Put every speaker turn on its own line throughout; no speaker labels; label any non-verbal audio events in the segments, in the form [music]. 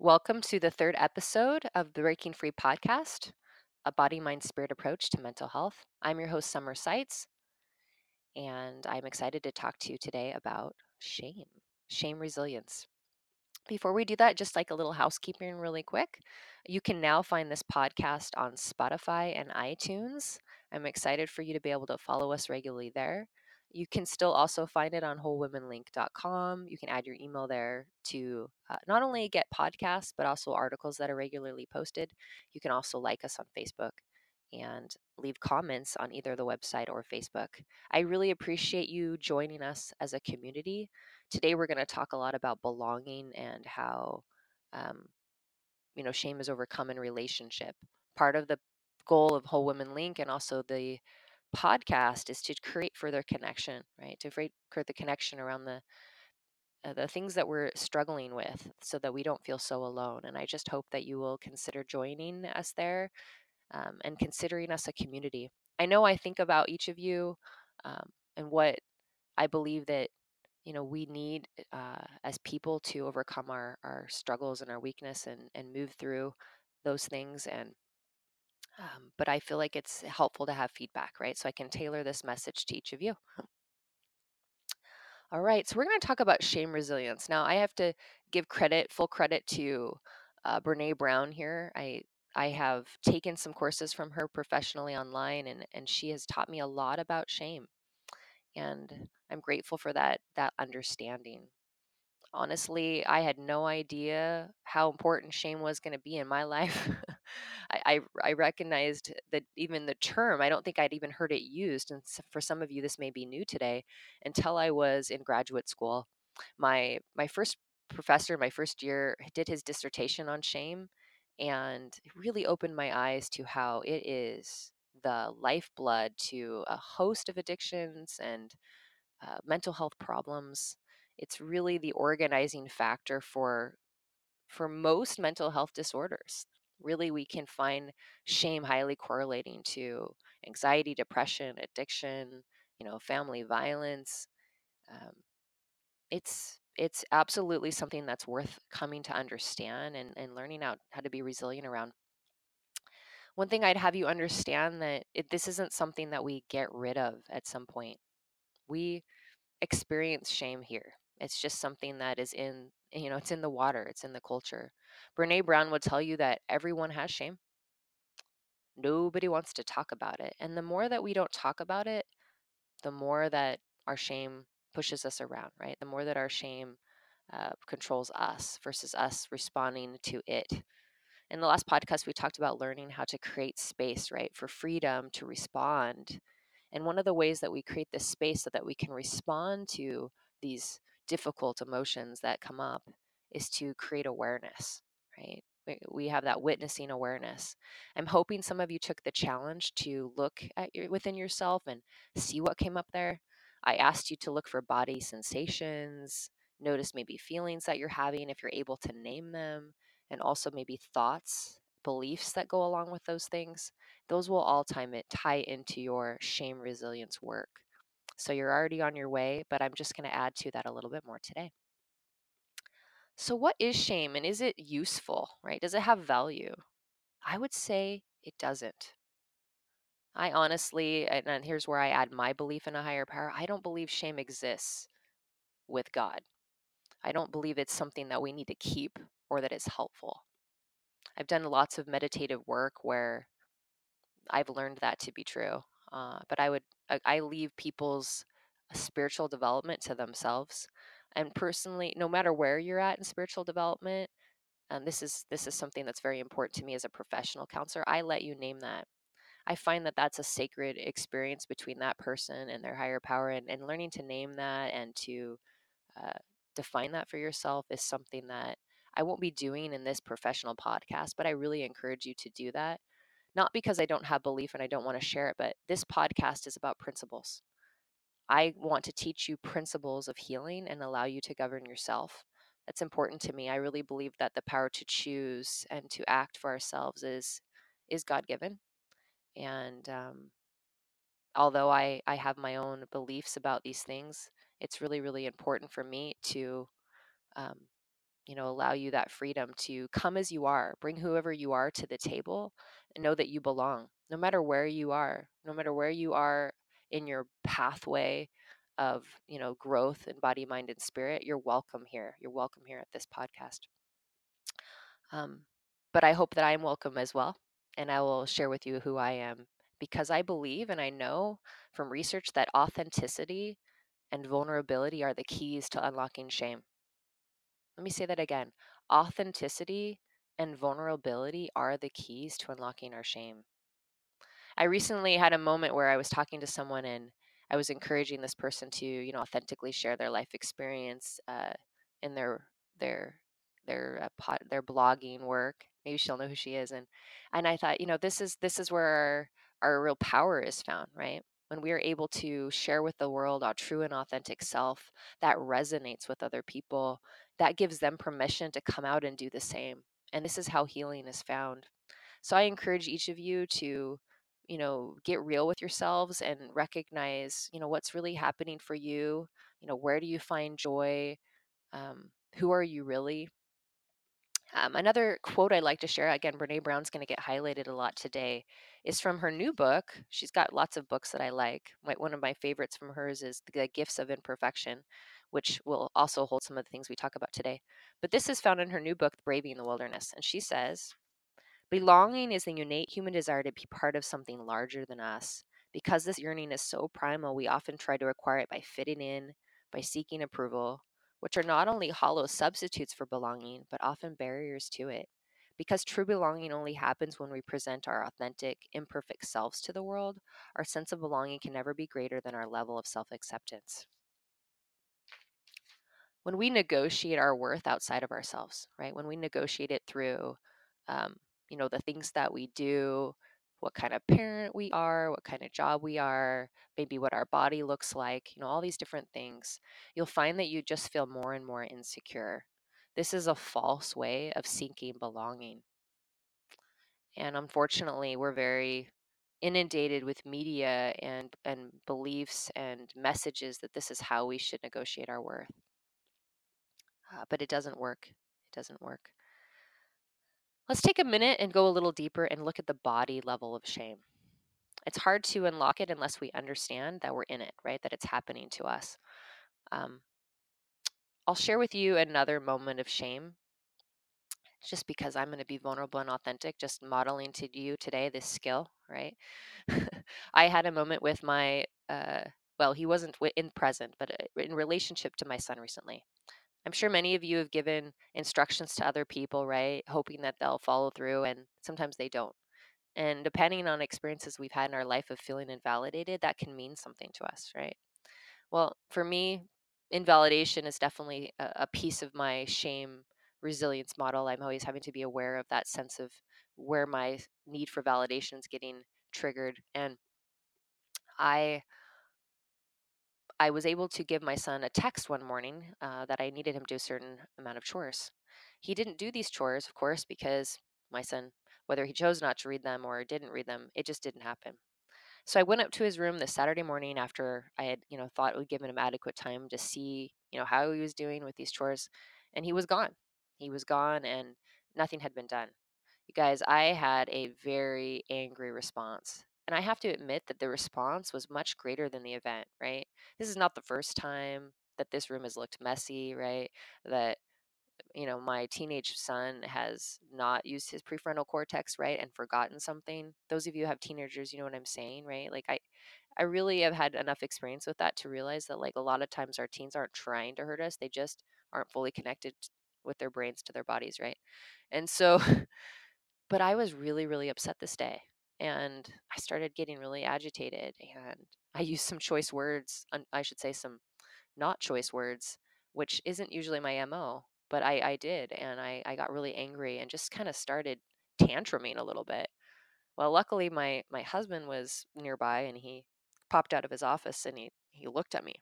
Welcome to the third episode of the Breaking Free podcast, a body, mind, spirit approach to mental health. I'm your host, Summer Seitz, and I'm excited to talk to you today about shame, shame resilience. Before we do that, just like a little housekeeping, really quick, you can now find this podcast on Spotify and iTunes. I'm excited for you to be able to follow us regularly there. You can still also find it on wholewomenlink.com. You can add your email there to uh, not only get podcasts, but also articles that are regularly posted. You can also like us on Facebook and leave comments on either the website or Facebook. I really appreciate you joining us as a community. Today, we're going to talk a lot about belonging and how, um, you know, shame is overcome in relationship. Part of the goal of Whole Women Link and also the podcast is to create further connection, right? To create, the connection around the uh, the things that we're struggling with so that we don't feel so alone. And I just hope that you will consider joining us there um, and considering us a community. I know I think about each of you um, and what I believe that you know we need uh, as people to overcome our our struggles and our weakness and and move through those things and um, but I feel like it's helpful to have feedback, right? So I can tailor this message to each of you. All right, so we're going to talk about shame resilience. Now, I have to give credit, full credit to uh, Brene Brown here. I I have taken some courses from her professionally online, and and she has taught me a lot about shame, and I'm grateful for that that understanding. Honestly, I had no idea how important shame was going to be in my [laughs] life. I, I, I recognized that even the term, I don't think I'd even heard it used. And for some of you, this may be new today until I was in graduate school. My, my first professor, my first year, did his dissertation on shame and really opened my eyes to how it is the lifeblood to a host of addictions and uh, mental health problems. It's really the organizing factor for for most mental health disorders. Really, we can find shame highly correlating to anxiety, depression, addiction, you know, family violence. Um, it's it's absolutely something that's worth coming to understand and, and learning out how to be resilient around. One thing I'd have you understand that it, this isn't something that we get rid of at some point. We experience shame here. It's just something that is in, you know, it's in the water, it's in the culture. Brene Brown would tell you that everyone has shame. Nobody wants to talk about it. And the more that we don't talk about it, the more that our shame pushes us around, right? The more that our shame uh, controls us versus us responding to it. In the last podcast, we talked about learning how to create space, right, for freedom to respond. And one of the ways that we create this space so that we can respond to these difficult emotions that come up is to create awareness, right? We, have that witnessing awareness. I'm hoping some of you took the challenge to look at your, within yourself and see what came up there. I asked you to look for body sensations, notice maybe feelings that you're having if you're able to name them, and also maybe thoughts, beliefs that go along with those things. Those will all time it tie into your shame resilience work. So you're already on your way, but I'm just going to add to that a little bit more today. So, what is shame and is it useful, right? Does it have value? I would say it doesn't. I honestly, and, here's where I add my belief in a higher power I don't believe shame exists with God. I don't believe it's something that we need to keep or that is helpful. I've done lots of meditative work where I've learned that to be true. Uh, but I would, I, I leave people's spiritual development to themselves. And personally, no matter where you're at in spiritual development, and this is this is something that's very important to me as a professional counselor i let you name that i find that that's a sacred experience between that person and their higher power and, and learning to name that and to uh, define that for yourself is something that i won't be doing in this professional podcast but i really encourage you to do that not because i don't have belief and i don't want to share it but this podcast is about principles I want to teach you principles of healing and allow you to govern yourself. That's important to me. I really believe that the power to choose and to act for ourselves is is God given. And um, although I I have my own beliefs about these things, it's really really important for me to um, you know, allow you that freedom to come as you are, bring whoever you are to the table, and know that you belong, no matter where you are, no matter where you are in your pathway of, you know, growth in body, mind, and spirit. You're welcome here. You're welcome here at this podcast. Um, but I hope that I am welcome as well, and I will share with you who I am because I believe and I know from research that authenticity and vulnerability are the keys to unlocking shame. Let me say that again. Authenticity and vulnerability are the keys to unlocking our shame. I recently had a moment where I was talking to someone and I was encouraging this person to, you know, authentically share their life experience uh, in their their their uh, their blogging work. Maybe she'll know who she is, and and I thought, you know, this is this is where our, our real power is found, right? When we are able to share with the world our true and authentic self, that resonates with other people. That gives them permission to come out and do the same. And this is how healing is found. So I encourage each of you to, you know, get real with yourselves and recognize, you know, what's really happening for you. You know, where do you find joy? Um, who are you really? Um, another quote I like to share, again, Brene Brown's going to get highlighted a lot today, is from her new book. She's got lots of books that I like. My, one of my favorites from hers is The Gifts of Imperfection, which will also hold some of the things we talk about today. But this is found in her new book, Braving the Wilderness. And she says, Belonging is the innate human desire to be part of something larger than us. Because this yearning is so primal, we often try to acquire it by fitting in, by seeking approval, which are not only hollow substitutes for belonging, but often barriers to it. Because true belonging only happens when we present our authentic, imperfect selves to the world, our sense of belonging can never be greater than our level of self acceptance. When we negotiate our worth outside of ourselves, right? When we negotiate it through, um, you know, the things that we do, what kind of parent we are, what kind of job we are, maybe what our body looks like, you know, all these different things, you'll find that you just feel more and more insecure. This is a false way of seeking belonging. And unfortunately, we're very inundated with media and and beliefs and messages that this is how we should negotiate our worth. Uh, but it doesn't work. It doesn't work. Let's take a minute and go a little deeper and look at the body level of shame. It's hard to unlock it unless we understand that we're in it, right? That it's happening to us. Um, I'll share with you another moment of shame just because I'm going to be vulnerable and authentic, just modeling to you today this skill, right? [laughs] I had a moment with my, uh, well, he wasn't in present, but uh, in relationship to my son recently. I'm sure many of you have given instructions to other people, right? Hoping that they'll follow through, and sometimes they don't. And depending on experiences we've had in our life of feeling invalidated, that can mean something to us, right? Well, for me, invalidation is definitely a, a piece of my shame resilience model. I'm always having to be aware of that sense of where my need for validation is getting triggered. And I I was able to give my son a text one morning uh, that I needed him to do a certain amount of chores. He didn't do these chores, of course, because my son, whether he chose not to read them or didn't read them, it just didn't happen. So I went up to his room this Saturday morning after I had, you know, thought it would give him adequate time to see, you know, how he was doing with these chores, and he was gone. He was gone, and nothing had been done. You guys, I had a very angry response. And I have to admit that the response was much greater than the event, right? This is not the first time that this room has looked messy, right? That you know, my teenage son has not used his prefrontal cortex, right, and forgotten something. Those of you who have teenagers, you know what I'm saying, right? Like I I really have had enough experience with that to realize that like a lot of times our teens aren't trying to hurt us. They just aren't fully connected with their brains to their bodies, right? And so [laughs] but I was really really upset this day and I started getting really agitated and I used some choice words, I should say some not choice words, which isn't usually my MO, but I, I did. And I, I got really angry and just kind of started tantruming a little bit. Well, luckily my, my husband was nearby and he popped out of his office and he, he looked at me.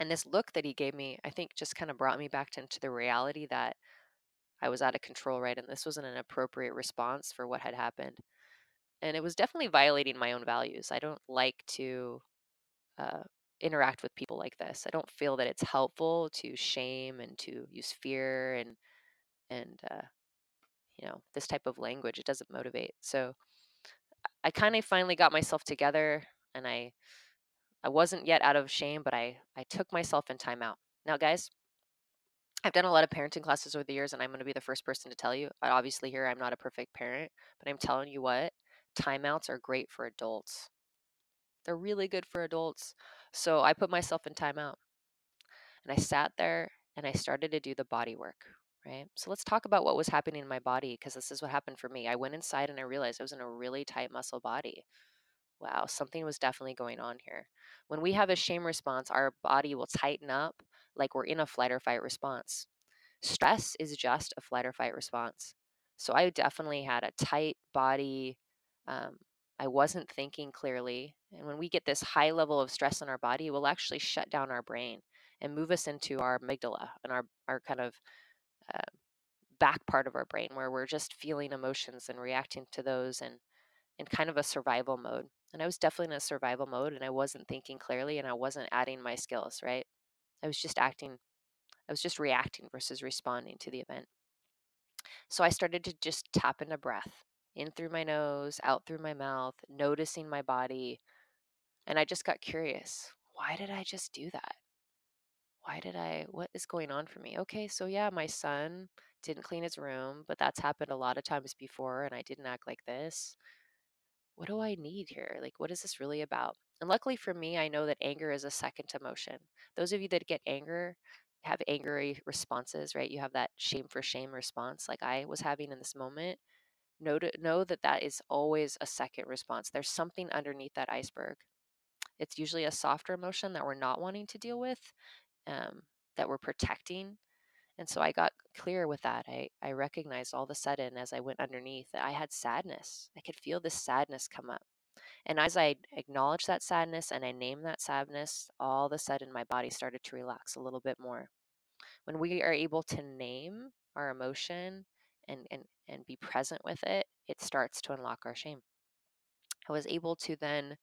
And this look that he gave me, I think just kind of brought me back to, into the reality that I was out of control, right? And this wasn't an appropriate response for what had happened. And it was definitely violating my own values. I don't like to uh, interact with people like this. I don't feel that it's helpful to shame and to use fear and and uh, you know this type of language. It doesn't motivate. So I kind of finally got myself together, and I I wasn't yet out of shame, but I I took myself in timeout. Now, guys, I've done a lot of parenting classes over the years, and I'm going to be the first person to tell you. Obviously here I'm not a perfect parent, but I'm telling you what, timeouts are great for adults. They're really good for adults. So I put myself in timeout, and I sat there and I started to do the body work. Right. So let's talk about what was happening in my body because this is what happened for me. I went inside and I realized I was in a really tight muscle body. Wow, something was definitely going on here. When we have a shame response, our body will tighten up like we're in a flight or fight response. Stress is just a flight or fight response. So I definitely had a tight body. Um, I wasn't thinking clearly. And when we get this high level of stress in our body, it will actually shut down our brain and move us into our amygdala and our, our kind of uh, back part of our brain where we're just feeling emotions and reacting to those and in kind of a survival mode. And I was definitely in a survival mode and I wasn't thinking clearly and I wasn't adding my skills, right? I was just acting, I was just reacting versus responding to the event. So I started to just tap into breath in through my nose, out through my mouth, noticing my body. And I just got curious. Why did I just do that? Why did I, what is going on for me? Okay, so yeah, my son didn't clean his room, but that's happened a lot of times before and I didn't act like this what do I need here? Like, what is this really about? And luckily for me, I know that anger is a second emotion. Those of you that get anger have angry responses, right? You have that shame for shame response, like I was having in this moment. Know, to, know that that is always a second response. There's something underneath that iceberg. It's usually a softer emotion that we're not wanting to deal with, um, that we're protecting. And so I got clear with that. I, I recognized all of a sudden as I went underneath that I had sadness. I could feel this sadness come up. And as I acknowledged that sadness and I named that sadness, all of a sudden my body started to relax a little bit more. When we are able to name our emotion and, and, and be present with it, it starts to unlock our shame. I was able to then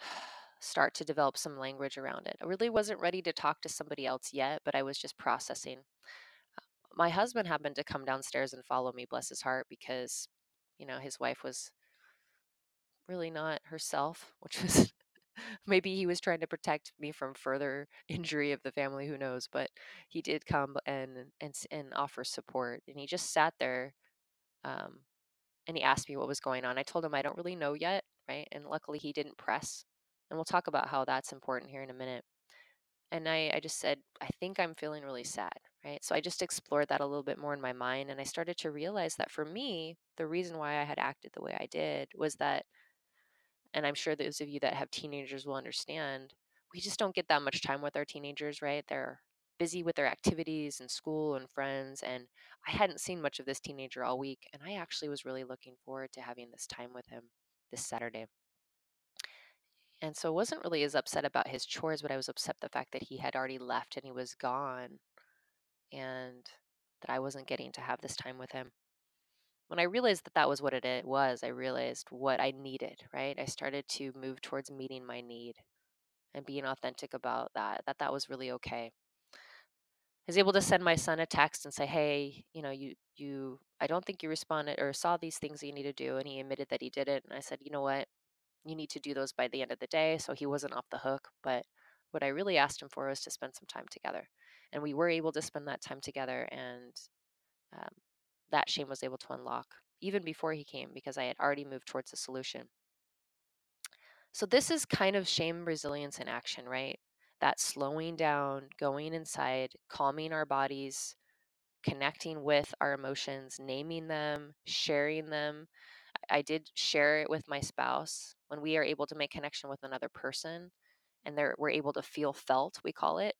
[sighs] start to develop some language around it. I really wasn't ready to talk to somebody else yet, but I was just processing. Uh, my husband happened to come downstairs and follow me, bless his heart, because, you know, his wife was really not herself, [laughs] which was maybe he was trying to protect me from further [laughs] injury of the family, who knows, but he did come and and and offer support and he just sat there um, and he asked me what was going on. I told him I don't really know yet, right? And luckily he didn't press. And we'll talk about how that's important here in a minute. And I, I just said, I think I'm feeling really sad, right? So I just explored that a little bit more in my mind. And I started to realize that for me, the reason why I had acted the way I did was that and I'm sure those of you that have teenagers will understand, we just don't get that much time with our teenagers, right? They're busy with their activities and school and friends. And I hadn't seen much of this teenager all week. And I actually was really looking forward to having this time with him this Saturday. And so I wasn't really as upset about his chores, but I was upset the fact that he had already left and he was gone and that I wasn't getting to have this time with him when I realized that that was what it was, I realized what I needed, right? I started to move towards meeting my need and being authentic about that, that that was really okay. I was able to send my son a text and say, "Hey, you know, you you I don't think you responded or saw these things that you need to do." And he admitted that he didn't. And I said, "You know what? You need to do those by the end of the day." So he wasn't off the hook, but what I really asked him for was to spend some time together. And we were able to spend that time together and um, that shame was able to unlock even before he came because I had already moved towards a solution. So, this is kind of shame resilience in action, right? That slowing down, going inside, calming our bodies, connecting with our emotions, naming them, sharing them. I did share it with my spouse when we are able to make connection with another person and we're able to feel felt, we call it.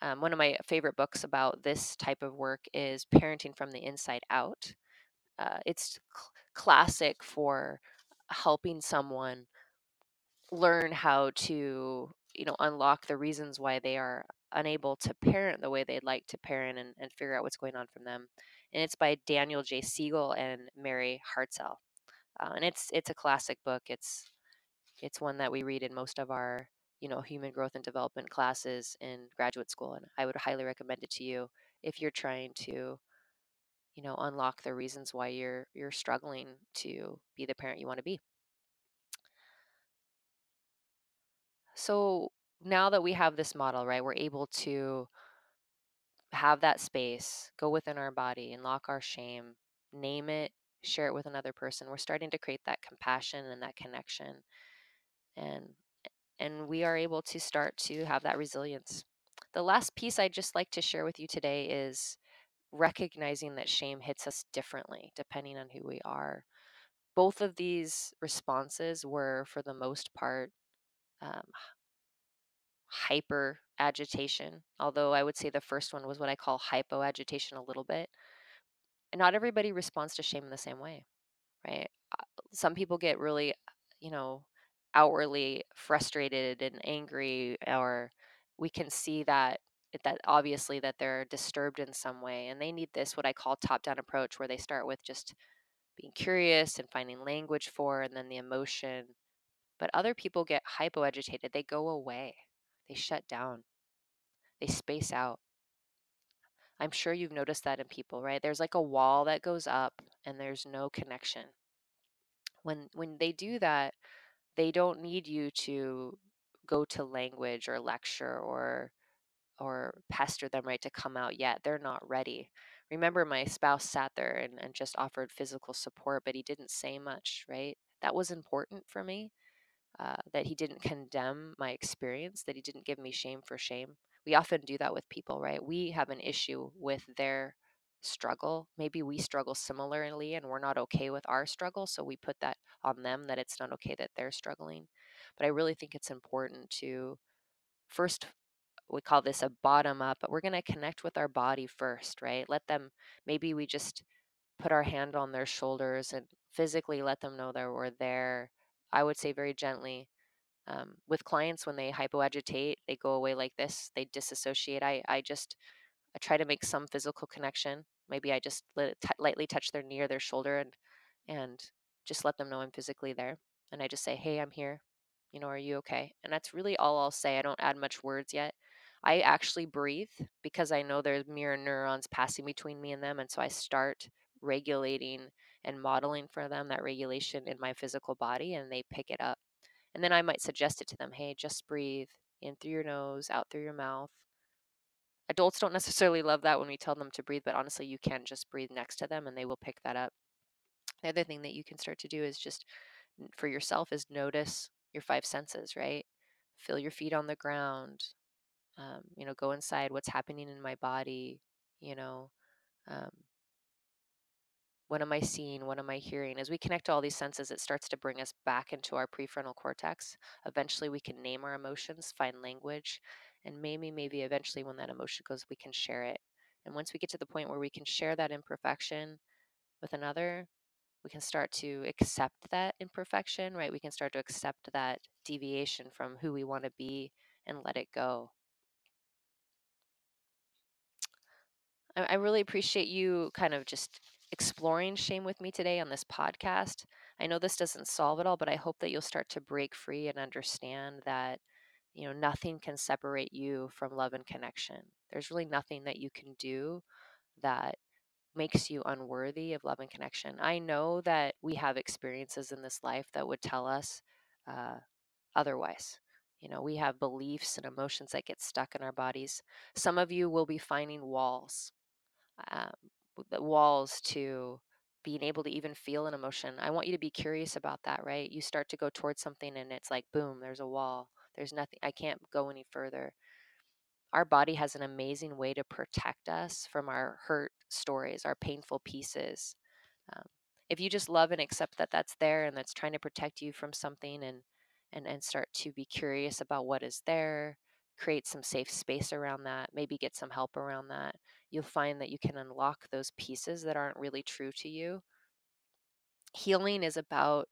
Um, one of my favorite books about this type of work is Parenting from the Inside Out. Uh, it's cl- classic for helping someone learn how to, you know, unlock the reasons why they are unable to parent the way they'd like to parent and, and figure out what's going on from them. And it's by Daniel J. Siegel and Mary Hartzell. Uh, and it's it's a classic book. It's it's one that we read in most of our you know, human growth and development classes in graduate school. And I would highly recommend it to you if you're trying to, you know, unlock the reasons why you're you're struggling to be the parent you want to be. So now that we have this model, right, we're able to have that space, go within our body, unlock our shame, name it, share it with another person. We're starting to create that compassion and that connection. And and we are able to start to have that resilience. The last piece I'd just like to share with you today is recognizing that shame hits us differently depending on who we are. Both of these responses were, for the most part, um, hyper agitation, although I would say the first one was what I call hypo agitation a little bit. And not everybody responds to shame in the same way, right? Uh, Some people get really, you know, outwardly frustrated and angry, or we can see that that obviously that they're disturbed in some way and they need this what i call top down approach where they start with just being curious and finding language for and then the emotion. But other people get hypoagitated they go away they shut down they space out. I'm sure you've noticed that in people right? There's like a wall that goes up and there's no connection. When when they do that they don't need you to go to language or lecture or or pester them right to come out yet they're not ready. Remember my spouse sat there and, and just offered physical support but he didn't say much right? That was important for me uh, that he didn't condemn my experience that he didn't give me shame for shame. We often do that with people right? We have an issue with their struggle maybe we struggle similarly and we're not okay with our struggle so we put that on them that it's not okay that they're struggling but i really think it's important to first we call this a bottom up, but we're going to connect with our body first, right? Let them, maybe we just put our hand on their shoulders and physically let them know that we're there. I would say very gently. Um, with clients, when they hypoagitate, they go away like this, they disassociate. I, I just, I try to make some physical connection. Maybe I just t- lightly touch their knee or their shoulder and, and just let them know I'm physically there. And I just say, hey, I'm here. You know, are you okay? And that's really all I'll say. I don't add much words yet. I actually breathe because I know there's mirror neurons passing between me and them. And so I start regulating and modeling for them that regulation in my physical body and they pick it up. And then I might suggest it to them hey, just breathe in through your nose, out through your mouth. Adults don't necessarily love that when we tell them to breathe, but honestly, you can just breathe next to them and they will pick that up. The other thing that you can start to do is just for yourself is notice your five senses, right? Feel your feet on the ground, um, you know go inside what's happening in my body you know um, what am i seeing what am i hearing as we connect to all these senses it starts to bring us back into our prefrontal cortex eventually we can name our emotions find language and maybe maybe eventually when that emotion goes we can share it. And once we get to the point where we can share that imperfection with another we can start to accept that imperfection right? We can start to accept that deviation from who we want to be and let it go. I, really appreciate you kind of just exploring shame with me today on this podcast. I know this doesn't solve it all, but I hope that you'll start to break free and understand that you know nothing can separate you from love and connection. There's really nothing that you can do that makes you unworthy of love and connection. I know that we have experiences in this life that would tell us uh, otherwise. You know, we have beliefs and emotions that get stuck in our bodies. Some of you will be finding walls um, walls to being able to even feel an emotion. I want you to be curious about that, right? You start to go towards something and it's like, boom, there's a wall. There's nothing, I can't go any further. Our body has an amazing way to protect us from our hurt stories, our painful pieces. Um, if you just love and accept that that's there and that's trying to protect you from something and and and start to be curious about what is there create some safe space around that maybe get some help around that you'll find that you can unlock those pieces that aren't really true to you healing is about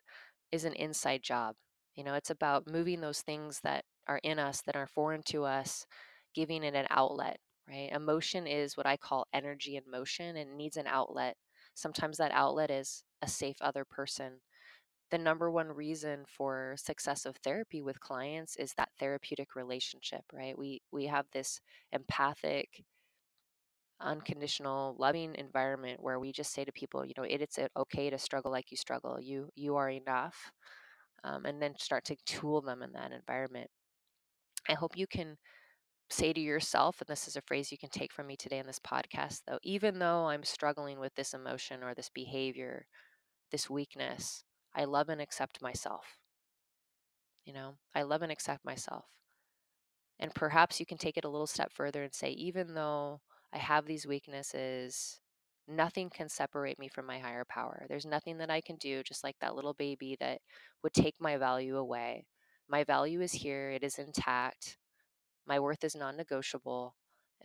is an inside job you know it's about moving those things that are in us that are foreign to us giving it an outlet right emotion is what i call energy in motion and needs an outlet sometimes that outlet is a safe other person the number one reason for success of therapy with clients is that therapeutic relationship, right? We we have this empathic, unconditional, loving environment where we just say to people, you know, it, it's uh, okay to struggle like you struggle. You you are enough, um, and then start to tool them in that environment. I hope you can say to yourself, and this is a phrase you can take from me today in this podcast, though, even though I'm struggling with this emotion or this behavior, this weakness, I love and accept myself. You know, I love and accept myself. And perhaps you can take it a little step further and say, even though I have these weaknesses, nothing can separate me from my higher power. There's nothing that I can do, just like that little baby that would take my value away. My value is here, it is intact. My worth is non negotiable.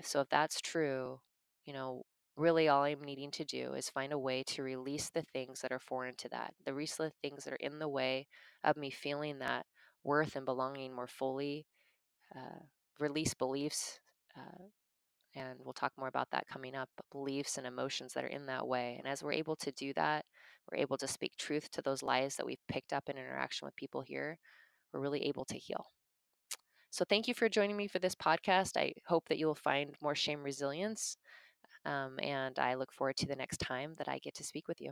So, if that's true, you know, really all I'm needing to do is find a way to release the things that are foreign to that, the release the things that are in the way of me feeling that worth and belonging more fully uh, release beliefs. Uh, and we'll talk more about that coming up beliefs and emotions that are in that way. And as we're able to do that, we're able to speak truth to those lies that we've picked up in interaction with people here. We're really able to heal. So, thank you for joining me for this podcast. I hope that you'll find more shame resilience. Um, and I look forward to the next time that I get to speak with you.